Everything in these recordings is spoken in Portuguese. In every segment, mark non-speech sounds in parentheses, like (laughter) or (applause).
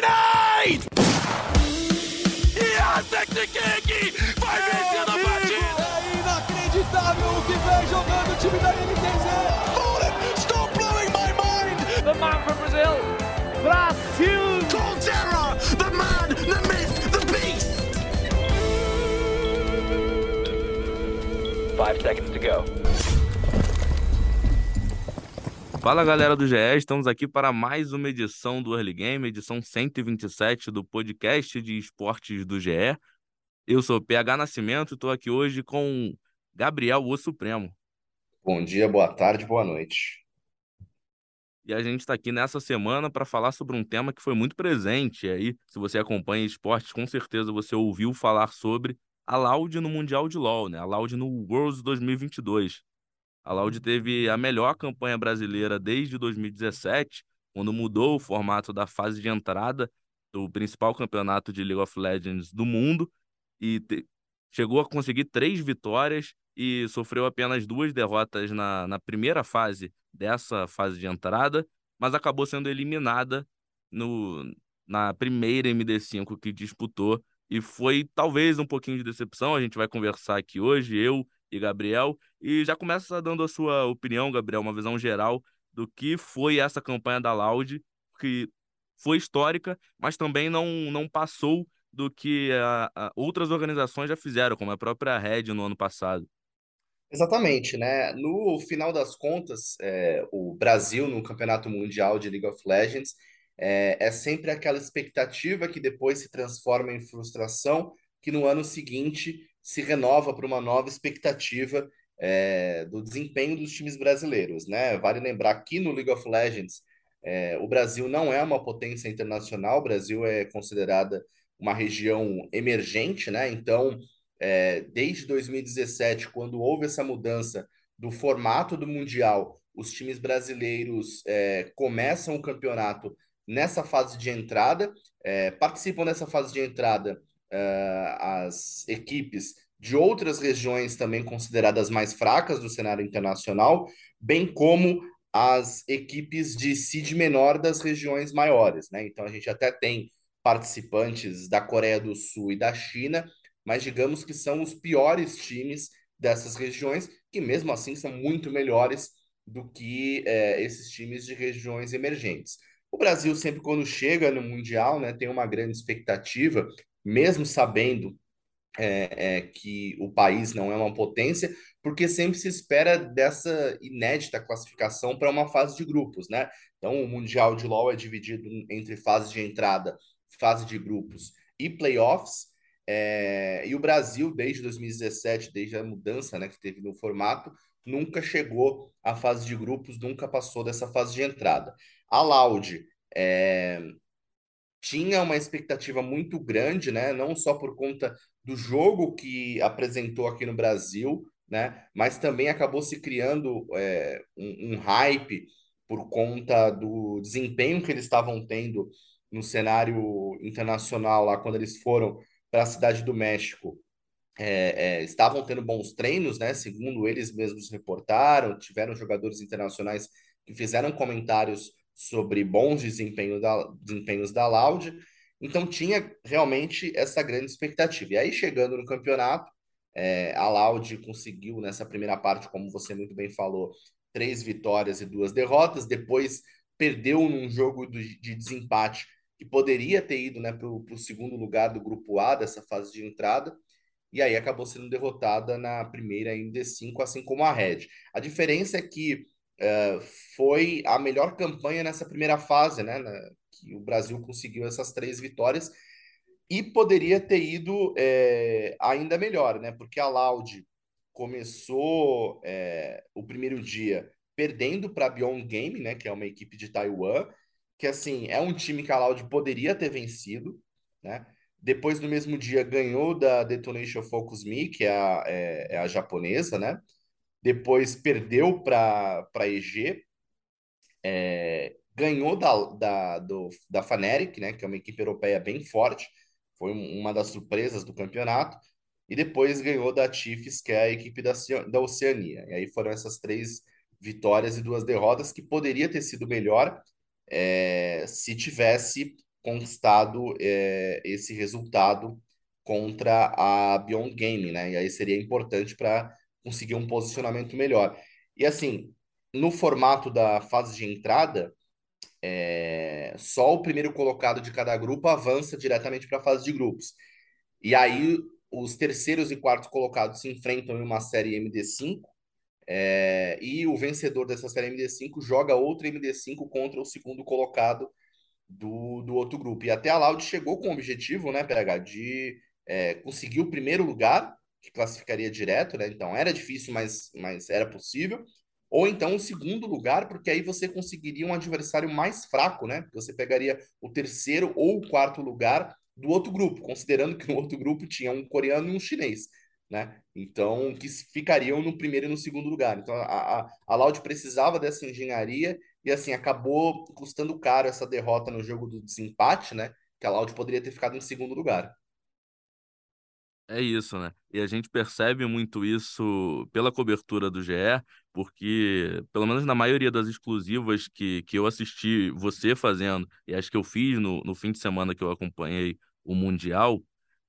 Grenade! Yes, King vai vencer a partida! É inacreditável o que vem jogando o time da NTZ! Hold Stop blowing my mind! The man from Brazil, Brasil! Colterra, the man, the myth, the beast! Five seconds to go. Fala galera do GE, estamos aqui para mais uma edição do Early Game, edição 127 do podcast de esportes do GE. Eu sou PH Nascimento e estou aqui hoje com Gabriel O Supremo. Bom dia, boa tarde, boa noite. E a gente está aqui nessa semana para falar sobre um tema que foi muito presente. E aí, se você acompanha esportes, com certeza você ouviu falar sobre a Loud no Mundial de LoL, né? A Loud no Worlds 2022. A Loud teve a melhor campanha brasileira desde 2017, quando mudou o formato da fase de entrada do principal campeonato de League of Legends do mundo e te... chegou a conseguir três vitórias e sofreu apenas duas derrotas na, na primeira fase dessa fase de entrada, mas acabou sendo eliminada no, na primeira MD5 que disputou e foi talvez um pouquinho de decepção. A gente vai conversar aqui hoje, eu e Gabriel. E já começa dando a sua opinião, Gabriel, uma visão geral do que foi essa campanha da Loud, que foi histórica, mas também não, não passou do que a, a outras organizações já fizeram, como a própria Red no ano passado. Exatamente, né? No final das contas, é, o Brasil no Campeonato Mundial de League of Legends é, é sempre aquela expectativa que depois se transforma em frustração, que no ano seguinte se renova para uma nova expectativa é, do desempenho dos times brasileiros, né? Vale lembrar que no League of Legends é, o Brasil não é uma potência internacional, o Brasil é considerada uma região emergente, né? Então, é, desde 2017, quando houve essa mudança do formato do Mundial, os times brasileiros é, começam o campeonato nessa fase de entrada, participam dessa fase de entrada uh, as equipes de outras regiões também consideradas mais fracas do cenário internacional, bem como as equipes de seed menor das regiões maiores, né? Então a gente até tem participantes da Coreia do Sul e da China, mas digamos que são os piores times dessas regiões, que mesmo assim são muito melhores do que é, esses times de regiões emergentes. O Brasil sempre quando chega no mundial, né, tem uma grande expectativa mesmo sabendo é, é, que o país não é uma potência, porque sempre se espera dessa inédita classificação para uma fase de grupos, né? Então, o Mundial de LoL é dividido entre fase de entrada, fase de grupos e playoffs. É, e o Brasil, desde 2017, desde a mudança né, que teve no formato, nunca chegou à fase de grupos, nunca passou dessa fase de entrada. A Loud é, tinha uma expectativa muito grande, né? Não só por conta do jogo que apresentou aqui no Brasil, né? Mas também acabou se criando é, um, um hype por conta do desempenho que eles estavam tendo no cenário internacional lá quando eles foram para a cidade do México. É, é, estavam tendo bons treinos, né? Segundo eles mesmos reportaram, tiveram jogadores internacionais que fizeram comentários sobre bons desempenhos da, desempenhos da Loud. Então tinha realmente essa grande expectativa. E aí, chegando no campeonato, é, a Loud conseguiu nessa primeira parte, como você muito bem falou, três vitórias e duas derrotas. Depois perdeu num jogo de, de desempate que poderia ter ido né, para o segundo lugar do grupo A dessa fase de entrada. E aí acabou sendo derrotada na primeira MD5, assim como a Red. A diferença é que foi a melhor campanha nessa primeira fase, né? que o Brasil conseguiu essas três vitórias e poderia ter ido é, ainda melhor, né? Porque a Loud começou é, o primeiro dia perdendo para a Beyond Game, né? Que é uma equipe de Taiwan, que assim é um time que a Loud poderia ter vencido, né? Depois no mesmo dia ganhou da Detonation Focus Me, que é a, é, é a japonesa, né? Depois perdeu para a EG, é, ganhou da, da, do, da Faneric, né, que é uma equipe europeia bem forte, foi uma das surpresas do campeonato, e depois ganhou da Chiefs, que é a equipe da, da Oceania. E aí foram essas três vitórias e duas derrotas, que poderia ter sido melhor é, se tivesse conquistado é, esse resultado contra a Beyond Game, né? E aí seria importante para conseguir um posicionamento melhor. E assim, no formato da fase de entrada, é, só o primeiro colocado de cada grupo avança diretamente para a fase de grupos. E aí os terceiros e quartos colocados se enfrentam em uma série MD5, é, e o vencedor dessa série MD5 joga outra MD5 contra o segundo colocado do, do outro grupo. E até a Loud chegou com o objetivo, né, PH, de é, conseguir o primeiro lugar, que classificaria direto, né? Então era difícil, mas, mas era possível. Ou então o segundo lugar, porque aí você conseguiria um adversário mais fraco, né? Você pegaria o terceiro ou o quarto lugar do outro grupo, considerando que no outro grupo tinha um coreano e um chinês, né? Então, que ficariam no primeiro e no segundo lugar. Então, a, a, a precisava dessa engenharia e, assim, acabou custando caro essa derrota no jogo do desempate, né? Que a Loud poderia ter ficado em segundo lugar. É isso, né? E a gente percebe muito isso pela cobertura do GE, porque, pelo menos na maioria das exclusivas que, que eu assisti você fazendo, e acho que eu fiz no, no fim de semana que eu acompanhei o Mundial,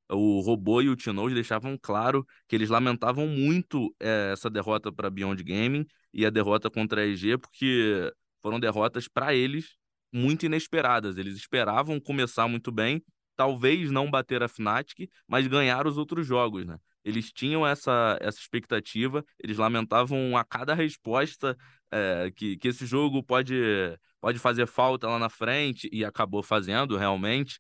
o Robô e o Tinoz deixavam claro que eles lamentavam muito é, essa derrota para Beyond Gaming e a derrota contra a EG, porque foram derrotas para eles muito inesperadas. Eles esperavam começar muito bem talvez não bater a Fnatic, mas ganhar os outros jogos, né? Eles tinham essa, essa expectativa, eles lamentavam a cada resposta é, que, que esse jogo pode, pode fazer falta lá na frente, e acabou fazendo realmente.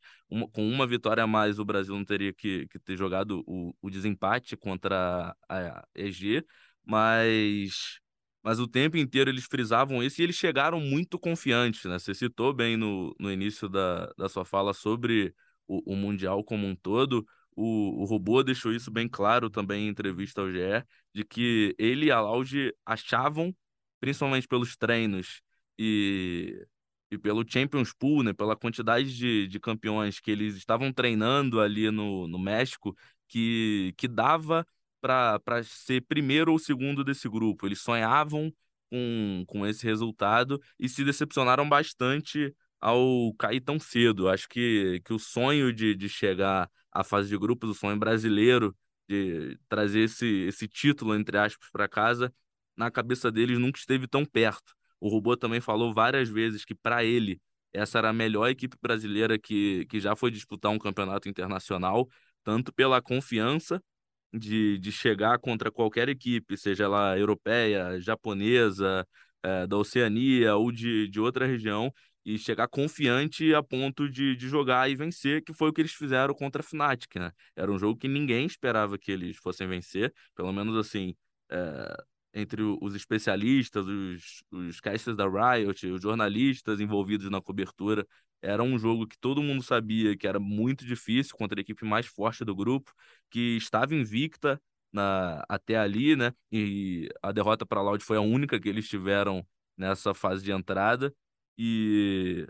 Com uma vitória a mais, o Brasil não teria que, que ter jogado o, o desempate contra a EG, mas mas o tempo inteiro eles frisavam isso e eles chegaram muito confiantes, né? Você citou bem no, no início da, da sua fala sobre o, o Mundial como um todo. O, o robô deixou isso bem claro também em entrevista ao GE, de que ele e a Laude achavam, principalmente pelos treinos e, e pelo Champions Pool, né, pela quantidade de, de campeões que eles estavam treinando ali no, no México, que, que dava para ser primeiro ou segundo desse grupo. Eles sonhavam com, com esse resultado e se decepcionaram bastante ao cair tão cedo. Acho que, que o sonho de, de chegar à fase de grupos, o sonho brasileiro de trazer esse, esse título, entre aspas, para casa, na cabeça deles nunca esteve tão perto. O Robô também falou várias vezes que, para ele, essa era a melhor equipe brasileira que, que já foi disputar um campeonato internacional, tanto pela confiança de, de chegar contra qualquer equipe, seja ela europeia, japonesa, é, da Oceania ou de, de outra região, e chegar confiante a ponto de, de jogar e vencer, que foi o que eles fizeram contra a Fnatic, né? Era um jogo que ninguém esperava que eles fossem vencer, pelo menos assim, é, entre os especialistas, os, os casters da Riot, os jornalistas envolvidos na cobertura, era um jogo que todo mundo sabia que era muito difícil contra a equipe mais forte do grupo, que estava invicta na, até ali, né? E a derrota para a Loud foi a única que eles tiveram nessa fase de entrada. E,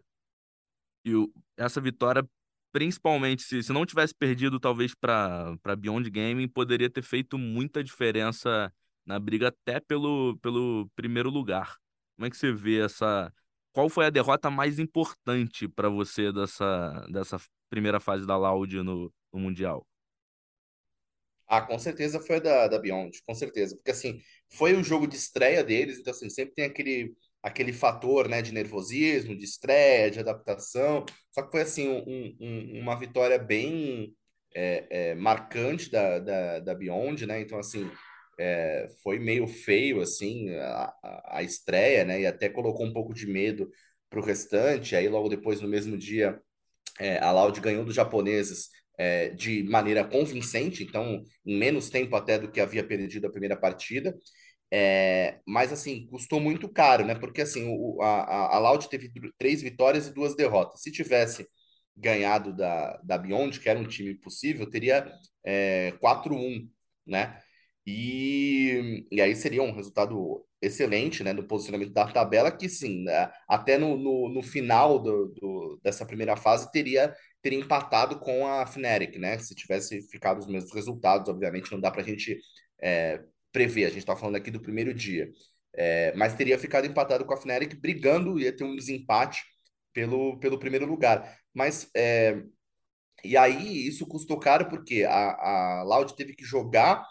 e essa vitória, principalmente, se, se não tivesse perdido, talvez para Beyond Gaming, poderia ter feito muita diferença na briga até pelo, pelo primeiro lugar. Como é que você vê essa. Qual foi a derrota mais importante para você dessa, dessa primeira fase da Loud no, no Mundial? Ah, com certeza foi da, da Beyond, com certeza. Porque, assim, foi o jogo de estreia deles, então, assim, sempre tem aquele aquele fator né, de nervosismo, de estreia, de adaptação. Só que foi assim um, um, uma vitória bem é, é, marcante da, da, da Beyond, né? Então, assim, é, foi meio feio assim a, a, estreia, né? E até colocou um pouco de medo para o restante. Aí, logo depois, no mesmo dia, é, a Loud ganhou dos japoneses é, de maneira convincente, então, em menos tempo até do que havia perdido a primeira partida. É, mas assim, custou muito caro, né? Porque assim, o, a, a Loud teve três vitórias e duas derrotas. Se tivesse ganhado da, da Beyond, que era um time possível, teria é, 4-1, né? E, e aí seria um resultado excelente, né? No posicionamento da tabela, que sim, né? até no, no, no final do, do, dessa primeira fase teria, teria empatado com a Fnatic, né? Se tivesse ficado os mesmos resultados, obviamente não dá para a gente é, prever. A gente está falando aqui do primeiro dia. É, mas teria ficado empatado com a Fnatic, brigando, ia ter um desempate pelo, pelo primeiro lugar. Mas é, e aí isso custou caro porque a, a Loud teve que jogar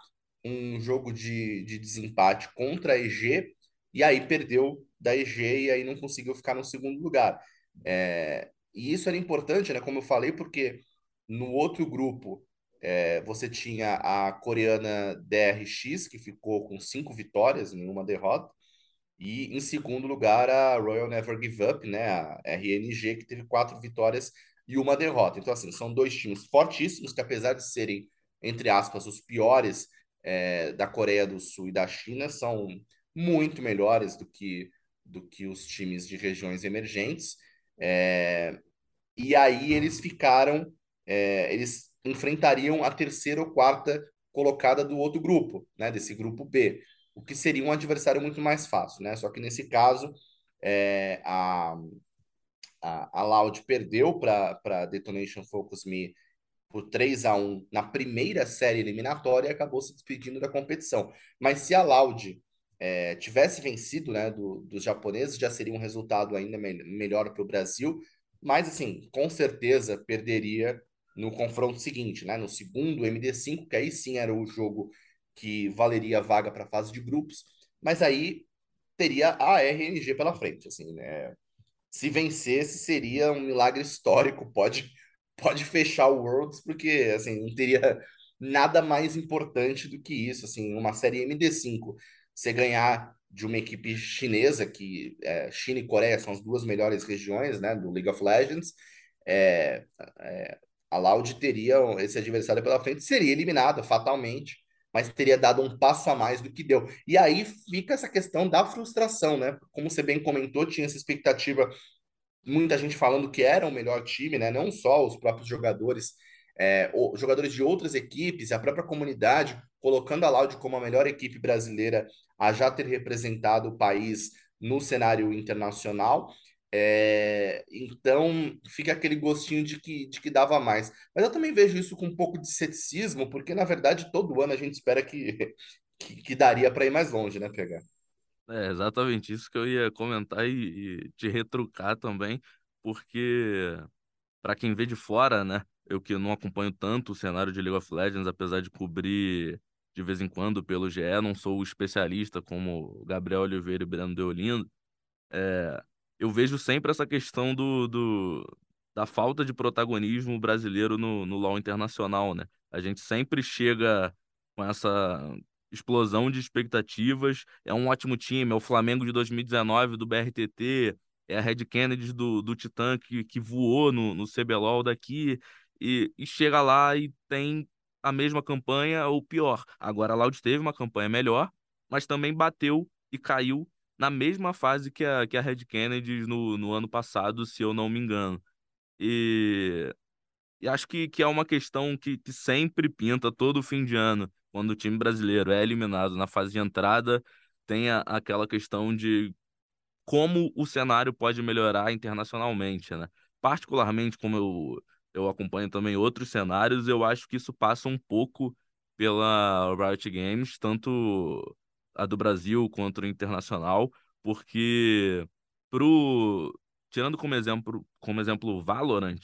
um jogo de, de desempate contra a EG e aí perdeu da EG e aí não conseguiu ficar no segundo lugar. É, e isso era importante, né? Como eu falei, porque no outro grupo é, você tinha a coreana DRX, que ficou com cinco vitórias, nenhuma derrota, e em segundo lugar a Royal Never Give Up, né? A RNG, que teve quatro vitórias e uma derrota. Então, assim, são dois times fortíssimos que, apesar de serem, entre aspas, os piores é, da Coreia do Sul e da China, são muito melhores do que, do que os times de regiões emergentes. É, e aí eles ficaram, é, eles enfrentariam a terceira ou quarta colocada do outro grupo, né, desse grupo B, o que seria um adversário muito mais fácil, né? Só que nesse caso, é, a, a, a Loud perdeu para Detonation Focus Me por 3 a 1 na primeira série eliminatória e acabou se despedindo da competição. Mas se a Loud é, tivesse vencido né, do, dos japoneses, já seria um resultado ainda me melhor para o Brasil. Mas, assim, com certeza perderia no confronto seguinte, né? No segundo MD5, que aí sim era o jogo que valeria a vaga para a fase de grupos, mas aí teria a RNG pela frente, assim, né? Se vencesse, seria um milagre histórico, pode pode fechar o Worlds, porque assim, não teria nada mais importante do que isso, assim, uma série MD5, você ganhar de uma equipe chinesa, que é, China e Coreia são as duas melhores regiões né, do League of Legends, é, é, a Loud teria esse adversário pela frente, seria eliminada fatalmente, mas teria dado um passo a mais do que deu. E aí fica essa questão da frustração, né? Como você bem comentou, tinha essa expectativa, muita gente falando que era o melhor time, né? Não só os próprios jogadores, é, jogadores de outras equipes, a própria comunidade, colocando a Loud como a melhor equipe brasileira a já ter representado o país no cenário internacional. É, então fica aquele gostinho de que, de que dava mais. Mas eu também vejo isso com um pouco de ceticismo, porque na verdade todo ano a gente espera que, (laughs) que, que daria para ir mais longe, né, pegar? É exatamente isso que eu ia comentar e, e te retrucar também, porque para quem vê de fora, né, eu que não acompanho tanto o cenário de League of Legends, apesar de cobrir de vez em quando pelo GE, não sou especialista como Gabriel Oliveira e Breno Deolindo, é, eu vejo sempre essa questão do, do, da falta de protagonismo brasileiro no, no LoL internacional, né? A gente sempre chega com essa explosão de expectativas, é um ótimo time, é o Flamengo de 2019 do BRTT, é a Red Kennedy do, do Titã que, que voou no, no CBLOL daqui, e, e chega lá e tem a mesma campanha ou pior. Agora a Loud teve uma campanha melhor, mas também bateu e caiu na mesma fase que a, que a Red Kennedy no, no ano passado, se eu não me engano. E, e acho que, que é uma questão que, que sempre pinta todo fim de ano, quando o time brasileiro é eliminado na fase de entrada, tem a, aquela questão de como o cenário pode melhorar internacionalmente, né? Particularmente, como eu, eu acompanho também outros cenários, eu acho que isso passa um pouco pela Riot Games, tanto a do Brasil quanto o internacional, porque pro tirando como exemplo, como exemplo o Valorant,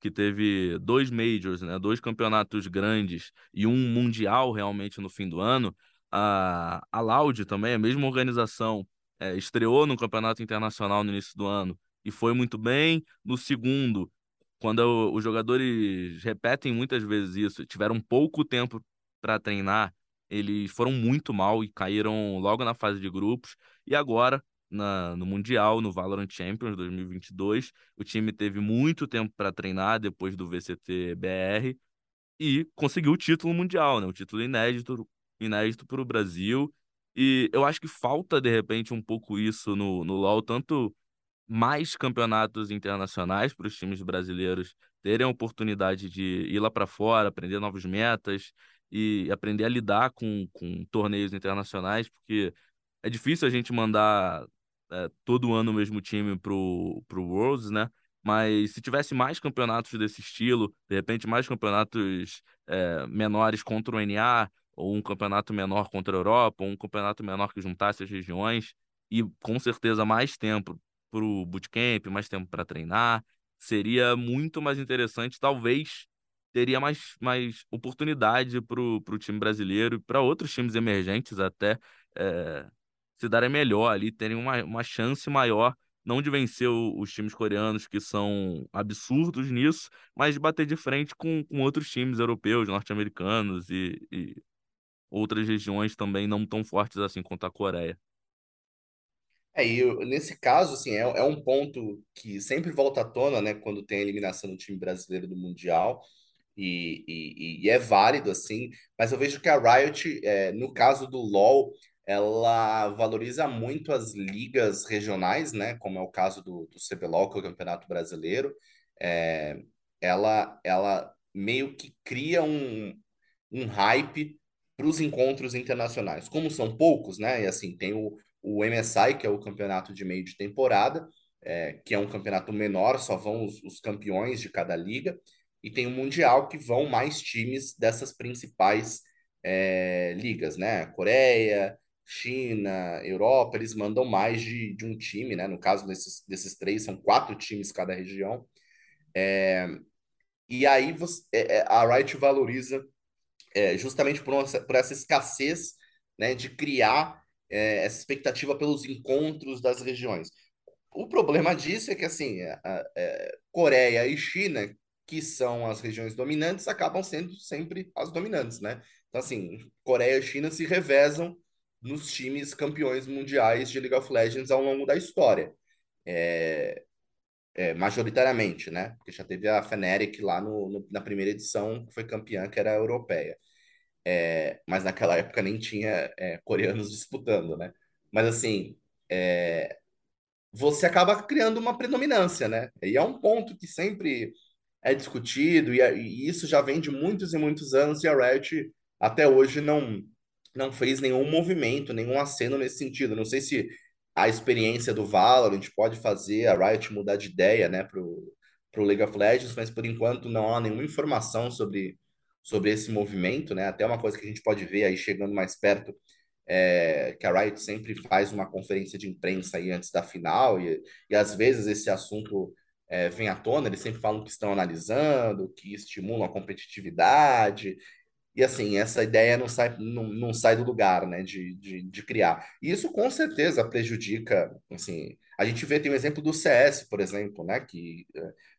que teve dois majors, né, dois campeonatos grandes e um mundial realmente no fim do ano, a, a Loud também, a mesma organização, é, estreou no campeonato internacional no início do ano e foi muito bem. No segundo, quando os jogadores repetem muitas vezes isso, tiveram pouco tempo para treinar eles foram muito mal e caíram logo na fase de grupos. E agora, na, no Mundial, no Valorant Champions 2022, o time teve muito tempo para treinar depois do VCT BR e conseguiu o título mundial, né? O título inédito, inédito para o Brasil. E eu acho que falta, de repente, um pouco isso no, no LoL, tanto mais campeonatos internacionais para os times brasileiros terem a oportunidade de ir lá para fora, aprender novas metas e aprender a lidar com, com torneios internacionais, porque é difícil a gente mandar é, todo ano o mesmo time pro, pro Worlds, né? Mas se tivesse mais campeonatos desse estilo, de repente mais campeonatos é, menores contra o NA, ou um campeonato menor contra a Europa, ou um campeonato menor que juntasse as regiões, e com certeza mais tempo para o bootcamp, mais tempo para treinar, seria muito mais interessante, talvez teria mais, mais oportunidade para o time brasileiro e para outros times emergentes até é, se darem melhor ali, terem uma, uma chance maior, não de vencer o, os times coreanos, que são absurdos nisso, mas de bater de frente com, com outros times europeus, norte-americanos e, e outras regiões também não tão fortes assim quanto a Coreia. É, e nesse caso, assim, é, é um ponto que sempre volta à tona, né, quando tem a eliminação do time brasileiro do Mundial, e, e, e é válido, assim, mas eu vejo que a Riot, é, no caso do LoL, ela valoriza muito as ligas regionais, né, como é o caso do, do CBLOL, que é o Campeonato Brasileiro, é, ela, ela meio que cria um, um hype para os encontros internacionais. Como são poucos, né, e assim, tem o o MSI, que é o campeonato de meio de temporada, é, que é um campeonato menor, só vão os, os, campeões de cada liga, e tem o Mundial, que vão mais times dessas principais é, ligas, né? Coreia, China, Europa, eles mandam mais de, de um time, né? No caso desses, desses três, são quatro times cada região. É, e aí você, é, é, a Riot valoriza é, justamente por, uma, por essa escassez né, de criar é, essa expectativa pelos encontros das regiões. O problema disso é que, assim, a, a, a Coreia e China, que são as regiões dominantes, acabam sendo sempre as dominantes, né? Então, assim, Coreia e China se revezam nos times campeões mundiais de League of Legends ao longo da história. É, é, majoritariamente, né? Porque já teve a Fnatic lá no, no, na primeira edição, que foi campeã, que era europeia. É, mas naquela época nem tinha é, coreanos (laughs) disputando, né? Mas assim, é, você acaba criando uma predominância, né? E é um ponto que sempre é discutido, e, e isso já vem de muitos e muitos anos, e a Riot até hoje não, não fez nenhum movimento, nenhum aceno nesse sentido. Não sei se a experiência do Valorant pode fazer a Riot mudar de ideia, né, pro, pro League of Legends, mas por enquanto não há nenhuma informação sobre sobre esse movimento, né? Até uma coisa que a gente pode ver aí chegando mais perto, é, que a Riot sempre faz uma conferência de imprensa aí antes da final, e, e às vezes esse assunto é, vem à tona, eles sempre falam que estão analisando, que estimulam a competitividade, e assim, essa ideia não sai, não, não sai do lugar, né, de, de, de criar. E isso com certeza prejudica, assim, a gente vê, tem o um exemplo do CS, por exemplo, né, que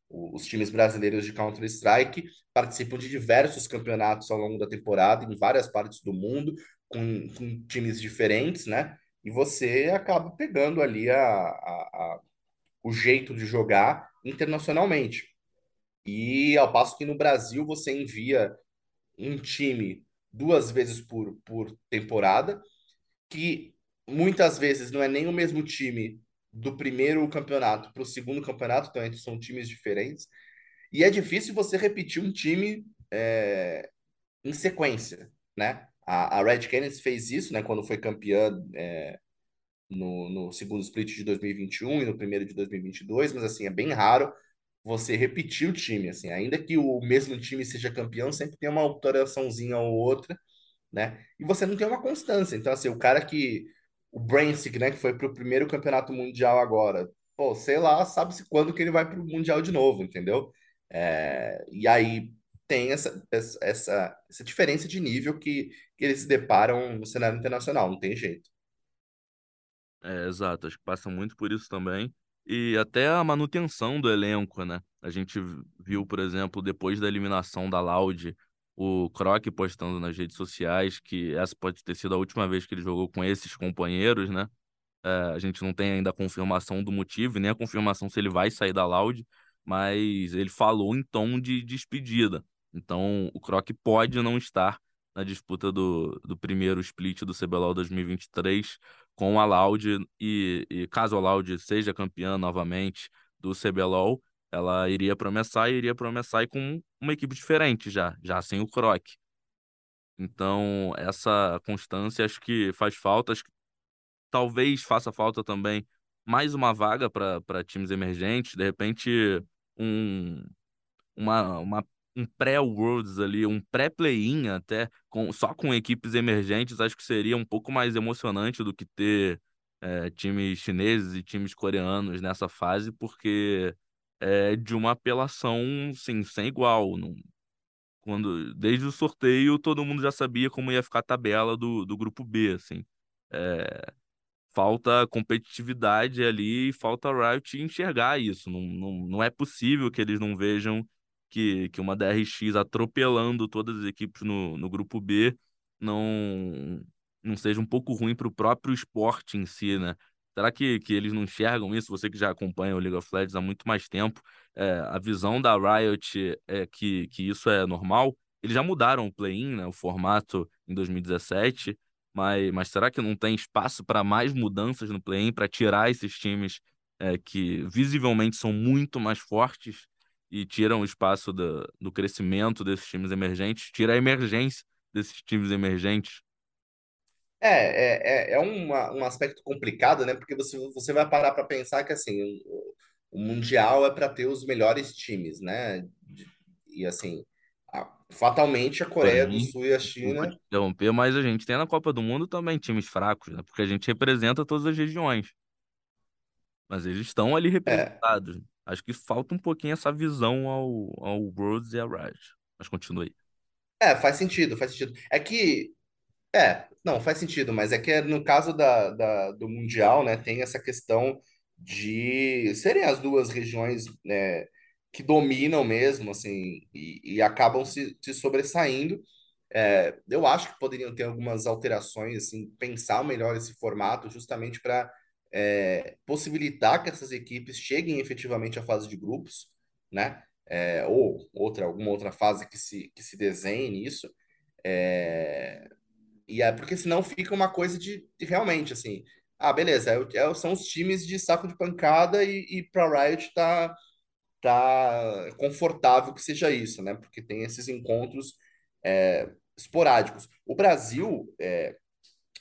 os times brasileiros de Counter-Strike participam de diversos campeonatos ao longo da temporada, em várias partes do mundo, com, com times diferentes, né? E você acaba pegando ali a, a, a, o jeito de jogar internacionalmente. E ao passo que no Brasil você envia um time duas vezes por, por temporada, que muitas vezes não é nem o mesmo time do primeiro campeonato para o segundo campeonato, então são times diferentes. E é difícil você repetir um time é, em sequência, né? A, a Red Canids fez isso, né? Quando foi campeã é, no, no segundo split de 2021 e no primeiro de 2022, mas assim, é bem raro você repetir o time, assim, ainda que o mesmo time seja campeão, sempre tem uma alteraçãozinha ou outra, né? E você não tem uma constância. Então, assim, o cara que o Brainsick, né, que foi pro primeiro campeonato mundial agora. Pô, sei lá, sabe-se quando que ele vai pro mundial de novo, entendeu? É, e aí tem essa, essa, essa, diferença de nível que, que eles se deparam no cenário internacional, não tem jeito. É, exato, acho que passa muito por isso também. E até a manutenção do elenco, né? A gente viu, por exemplo, depois da eliminação da Loud, o Croc postando nas redes sociais que essa pode ter sido a última vez que ele jogou com esses companheiros, né? É, a gente não tem ainda a confirmação do motivo, nem a confirmação se ele vai sair da Loud, mas ele falou em tom de despedida. Então, o Croc pode não estar na disputa do, do primeiro split do CBLOL 2023 com a Loud, e, e caso a Loud seja campeã novamente do CBLOL, ela iria MSI e iria MSI com uma equipe diferente já, já sem o Croc. Então, essa constância acho que faz falta. Acho que talvez faça falta também mais uma vaga para times emergentes, de repente um, uma, uma, um pré-Worlds ali, um pré-play-in até, com, só com equipes emergentes, acho que seria um pouco mais emocionante do que ter é, times chineses e times coreanos nessa fase, porque é, de uma apelação, sim, sem igual. Não, quando, desde o sorteio, todo mundo já sabia como ia ficar a tabela do, do grupo B, assim. É, falta competitividade ali, falta Riot enxergar isso. Não, não, não é possível que eles não vejam que, que uma DRX atropelando todas as equipes no, no grupo B não, não seja um pouco ruim para o próprio esporte em si, né? Será que, que eles não enxergam isso? Você que já acompanha o League of Legends há muito mais tempo, é, a visão da Riot é que, que isso é normal. Eles já mudaram o play-in, né, o formato em 2017, mas, mas será que não tem espaço para mais mudanças no play-in, para tirar esses times é, que visivelmente são muito mais fortes e tiram o espaço do, do crescimento desses times emergentes, tira a emergência desses times emergentes? É, é, é, é uma, um aspecto complicado, né? Porque você, você vai parar para pensar que assim, o, o Mundial é para ter os melhores times, né? E assim, a, fatalmente a Coreia do Sul e a China. Interromper, mas a gente tem na Copa do Mundo também times fracos, né? Porque a gente representa todas as regiões. Mas eles estão ali representados. É. Acho que falta um pouquinho essa visão ao, ao Worlds e a Riot. Mas continue aí. É, faz sentido, faz sentido. É que é, não, faz sentido, mas é que no caso da, da- do Mundial, né, tem essa questão de serem as duas regiões, né, que dominam mesmo, assim, e, e acabam se, se sobressaindo. É, eu acho que poderiam ter algumas alterações, assim, pensar melhor esse formato, justamente para possibilitar que essas equipes cheguem efetivamente à fase de grupos, né? É, ou outra, alguma outra fase que se, que se desenhe nisso. É, e é porque senão fica uma coisa de, de realmente assim, ah, beleza, é, é, são os times de saco de pancada e, e para Riot tá tá confortável que seja isso, né? Porque tem esses encontros é, esporádicos. O Brasil é,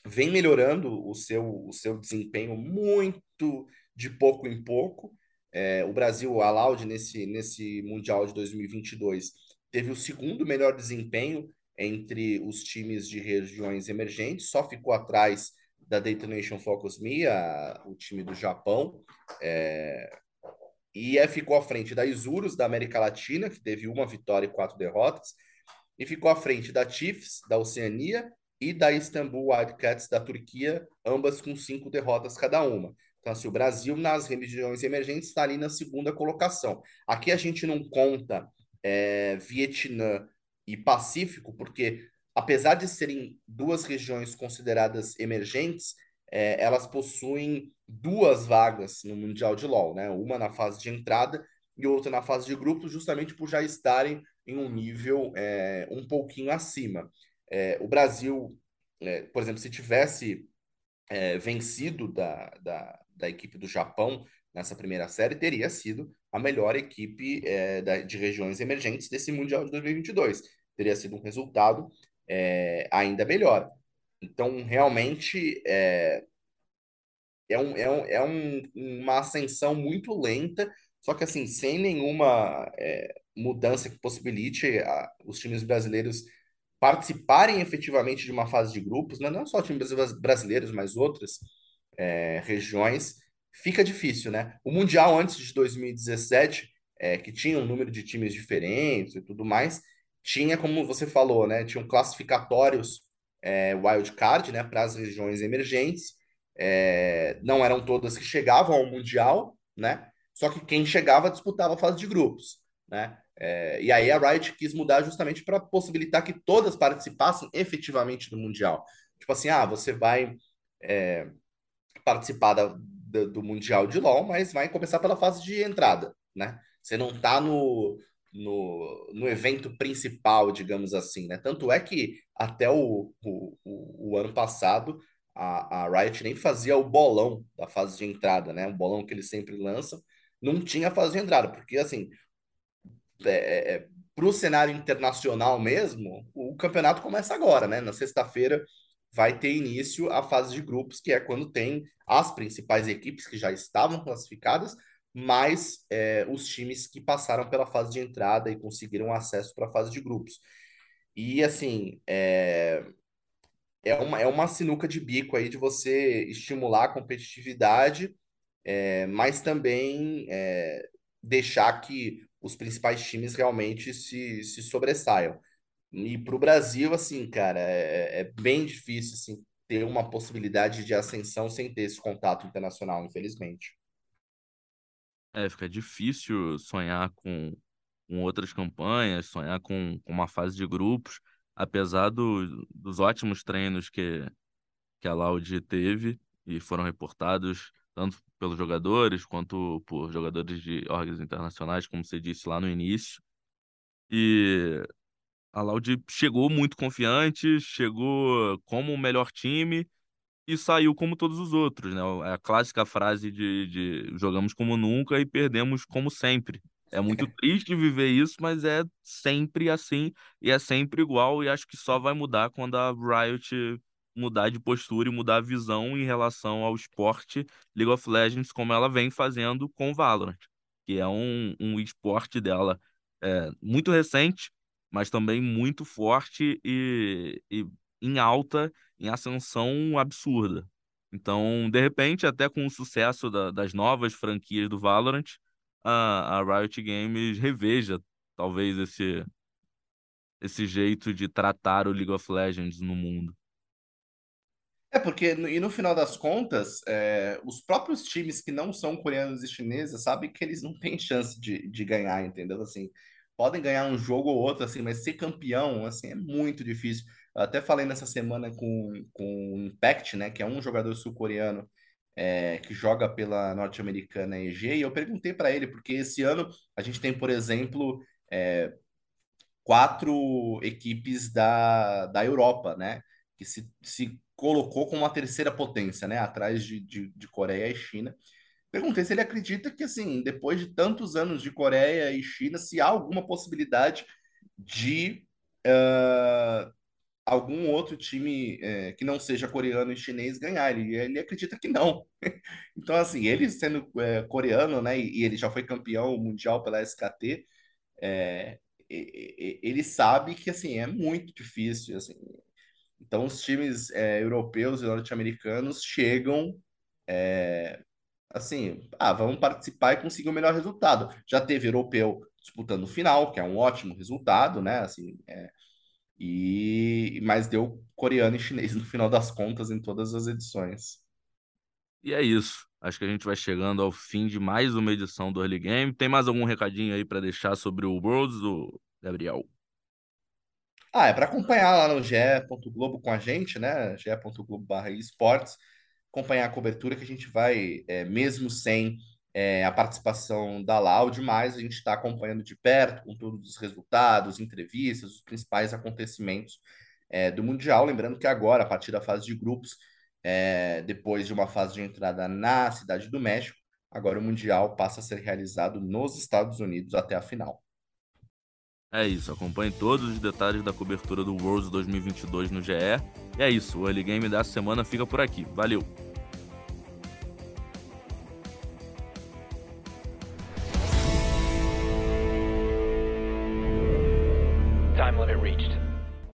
vem melhorando o seu, o seu desempenho muito de pouco em pouco. É, o Brasil, a Loud, nesse, nesse Mundial de 2022, teve o segundo melhor desempenho entre os times de regiões emergentes, só ficou atrás da Detonation Focus Me, a, o time do Japão, é, e é, ficou à frente da Isurus, da América Latina, que teve uma vitória e quatro derrotas, e ficou à frente da Chiefs, da Oceania, e da Istanbul Wildcats, da Turquia, ambas com cinco derrotas cada uma. Então, assim, o Brasil, nas regiões emergentes, está ali na segunda colocação. Aqui a gente não conta é, Vietnã e Pacífico, porque apesar de serem duas regiões consideradas emergentes, é, elas possuem duas vagas no Mundial de LoL, né? Uma na fase de entrada e outra na fase de grupos, justamente por já estarem em um nível é, um pouquinho acima. É, o Brasil, é, por exemplo, se tivesse é, vencido da, da, da equipe do Japão nessa primeira série, teria sido a melhor equipe é, da, de regiões emergentes desse Mundial de 2022 teria sido um resultado é, ainda melhor. Então, realmente, é, é, um, é, um, é um, uma ascensão muito lenta, só que assim, sem nenhuma é, mudança que possibilite a, os times brasileiros participarem efetivamente de uma fase de grupos, né? não só times brasileiros, mas outras é, regiões, fica difícil, né? O Mundial antes de 2017, é, que tinha um número de times diferentes e tudo mais, tinha, como você falou, né? Tinham classificatórios é, wildcard, né? Para as regiões emergentes. É, não eram todas que chegavam ao Mundial, né? Só que quem chegava disputava a fase de grupos, né? É, e aí a Riot quis mudar justamente para possibilitar que todas participassem efetivamente do Mundial. Tipo assim, ah, você vai é, participar da, do, do Mundial de LoL, mas vai começar pela fase de entrada, né? Você não tá no, no, no evento principal, digamos assim, né? Tanto é que até o, o, o, o ano passado a, a Riot nem fazia o bolão da fase de entrada, né? O bolão que eles sempre lançam, não tinha fase de entrada, porque assim, é, é, é para o cenário internacional mesmo, o campeonato começa agora, né? Na sexta-feira vai ter início a fase de grupos, que é quando tem as principais equipes que já estavam classificadas mais é, os times que passaram pela fase de entrada e conseguiram acesso para a fase de grupos. E assim, é, é, uma, é uma sinuca de bico aí de você estimular a competitividade, é, mas também é, deixar que os principais times realmente se, se sobressaiam. E para o Brasil, assim, cara, é, é, bem difícil assim, ter uma possibilidade de ascensão sem ter esse contato internacional, infelizmente. É, fica difícil sonhar com, com outras campanhas, sonhar com, com uma fase de grupos, apesar do, dos ótimos treinos que, que a Laude teve e foram reportados tanto pelos jogadores quanto por jogadores de órgãos internacionais, como você disse lá no início. E a Laude chegou muito confiante, chegou como o melhor time e saiu como todos os outros, né? É a clássica frase de, de jogamos como nunca e perdemos como sempre. É muito (laughs) triste viver isso, mas é sempre assim e é sempre igual. E acho que só vai mudar quando a Riot mudar de postura e mudar a visão em relação ao esporte League of Legends, como ela vem fazendo com Valorant, que é um, um esporte dela é, muito recente, mas também muito forte e, e em alta, em ascensão absurda. Então, de repente, até com o sucesso da, das novas franquias do Valorant, a, a Riot Games reveja talvez esse, esse jeito de tratar o League of Legends no mundo. É, porque, e no final das contas, é, os próprios times que não são coreanos e chineses sabem que eles não têm chance de, de ganhar, entendeu? Assim, podem ganhar um jogo ou outro, assim, mas ser campeão, assim, é muito difícil. Eu até falei nessa semana com, com o Impact, né, que é um jogador sul-coreano é, que joga pela norte-americana EG, e eu perguntei para ele, porque esse ano a gente tem, por exemplo, é, quatro equipes da, da Europa, né, que se, se colocou como uma terceira potência, né, atrás de, de, de Coreia e China. Perguntei se ele acredita que, assim, depois de tantos anos de Coreia e China, se há alguma possibilidade de uh, algum outro time que não seja coreano e chinês ganhar. Ele, ele acredita que não. (laughs) então, assim, ele sendo coreano, né, e, e, ele já foi campeão mundial pela SKT, ele sabe que, assim, é muito difícil, assim, então, os times é, europeus e norte-americanos chegam é, assim, ah, vamos participar e conseguir o melhor resultado. Já teve europeu disputando o final, que é um ótimo resultado, né? Assim, é, e mas deu coreano e chinês (laughs) no final das contas em todas as edições. E é isso. Acho que a gente vai chegando ao fim de mais uma edição do Early Game. Tem mais algum recadinho aí para deixar sobre o Worlds, do Gabriel? Ah, é para acompanhar lá no ge.globo com a gente, né? ge.globo.barra esportes, acompanhar a cobertura que a gente vai, é, mesmo sem é, a participação da Loud, mas a gente está acompanhando de perto, com todos os resultados, entrevistas, os principais acontecimentos é, do Mundial. Lembrando que agora, a partir da fase de grupos, é, depois de uma fase de entrada na Cidade do México, agora o Mundial passa a ser realizado nos Estados Unidos até a final. É isso, acompanhe todos os detalhes da cobertura do Worlds 2022 no GE. E é isso, o Early Game dessa semana fica por aqui. Valeu!